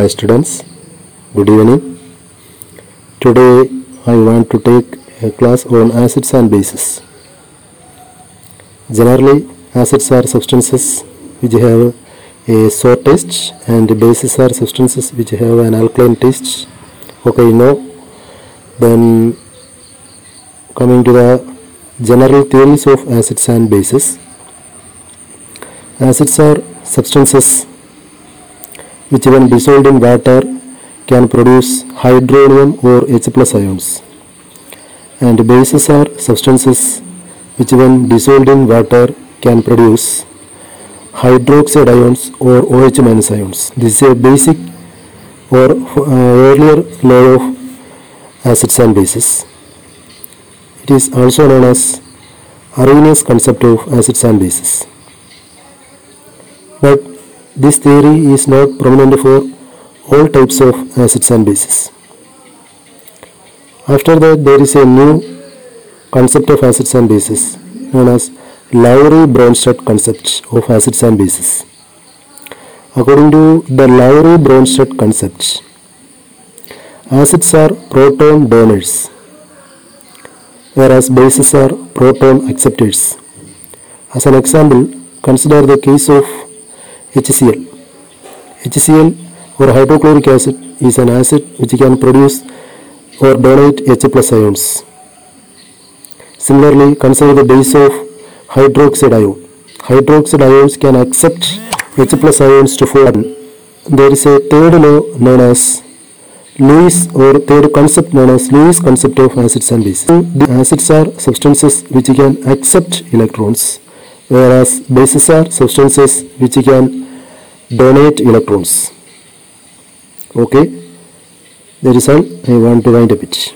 Hi students, good evening. Today I want to take a class on acids and bases. Generally, acids are substances which have a sour taste and bases are substances which have an alkaline taste. Okay, know. Then coming to the general theories of acids and bases. Acids are substances which when dissolved in water can produce hydronium or H plus ions. And bases are substances which when dissolved in water can produce hydroxide ions or OH minus ions. This is a basic or uh, earlier law of acids and bases. It is also known as Arrhenius concept of acids and bases. But this theory is not prominent for all types of uh, acids and bases. After that, there is a new concept of acids and bases known as Lowry-Bronsted concept of acids and bases. According to the Lowry-Bronsted concept, acids are proton donors, whereas bases are proton acceptors. As an example, consider the case of HCl. HCl or hydrochloric acid is an acid which can produce or donate H plus ions. Similarly, consider the base of hydroxide ion. Hydroxide ions can accept H plus ions to form. There is a third law known as Lewis or third concept known as Lewis concept of acids and bases. The acids are substances which can accept electrons, whereas bases are substances which can donate electrons. Okay, that is all I want to wind up it.